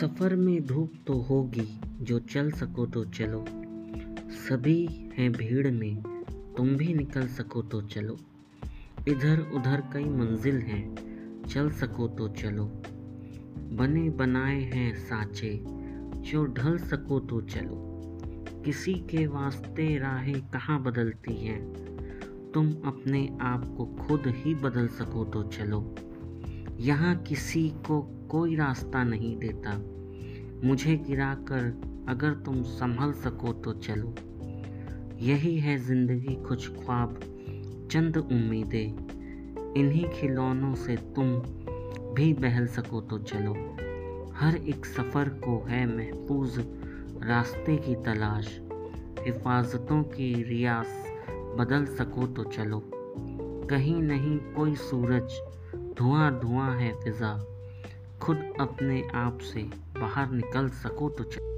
सफ़र में धूप तो होगी, जो चल सको तो चलो। सभी हैं भीड़ में, तुम भी निकल सको तो चलो। इधर उधर कई मंजिल हैं, चल सको तो चलो। बने बनाए हैं सांचे, जो ढल सको तो चलो। किसी के वास्ते राहें कहाँ बदलती हैं? तुम अपने आप को खुद ही बदल सको तो चलो। यहाँ किसी को कोई रास्ता नहीं देता। मुझे गिराकर अगर तुम संभल सको तो चलो। यही है ज़िंदगी कुछ ख्वाब, चंद उम्मीदें। इन्हीं खिलौनों से तुम भी बहल सको तो चलो। हर एक सफ़र को है महफूज रास्ते की तलाश। हिफाजतों की रियास बदल सको तो चलो। कहीं नहीं कोई सूरज धुआँ धुआँ है फिज़ा। खुद अपने आप से बाहर निकल सको तो चलो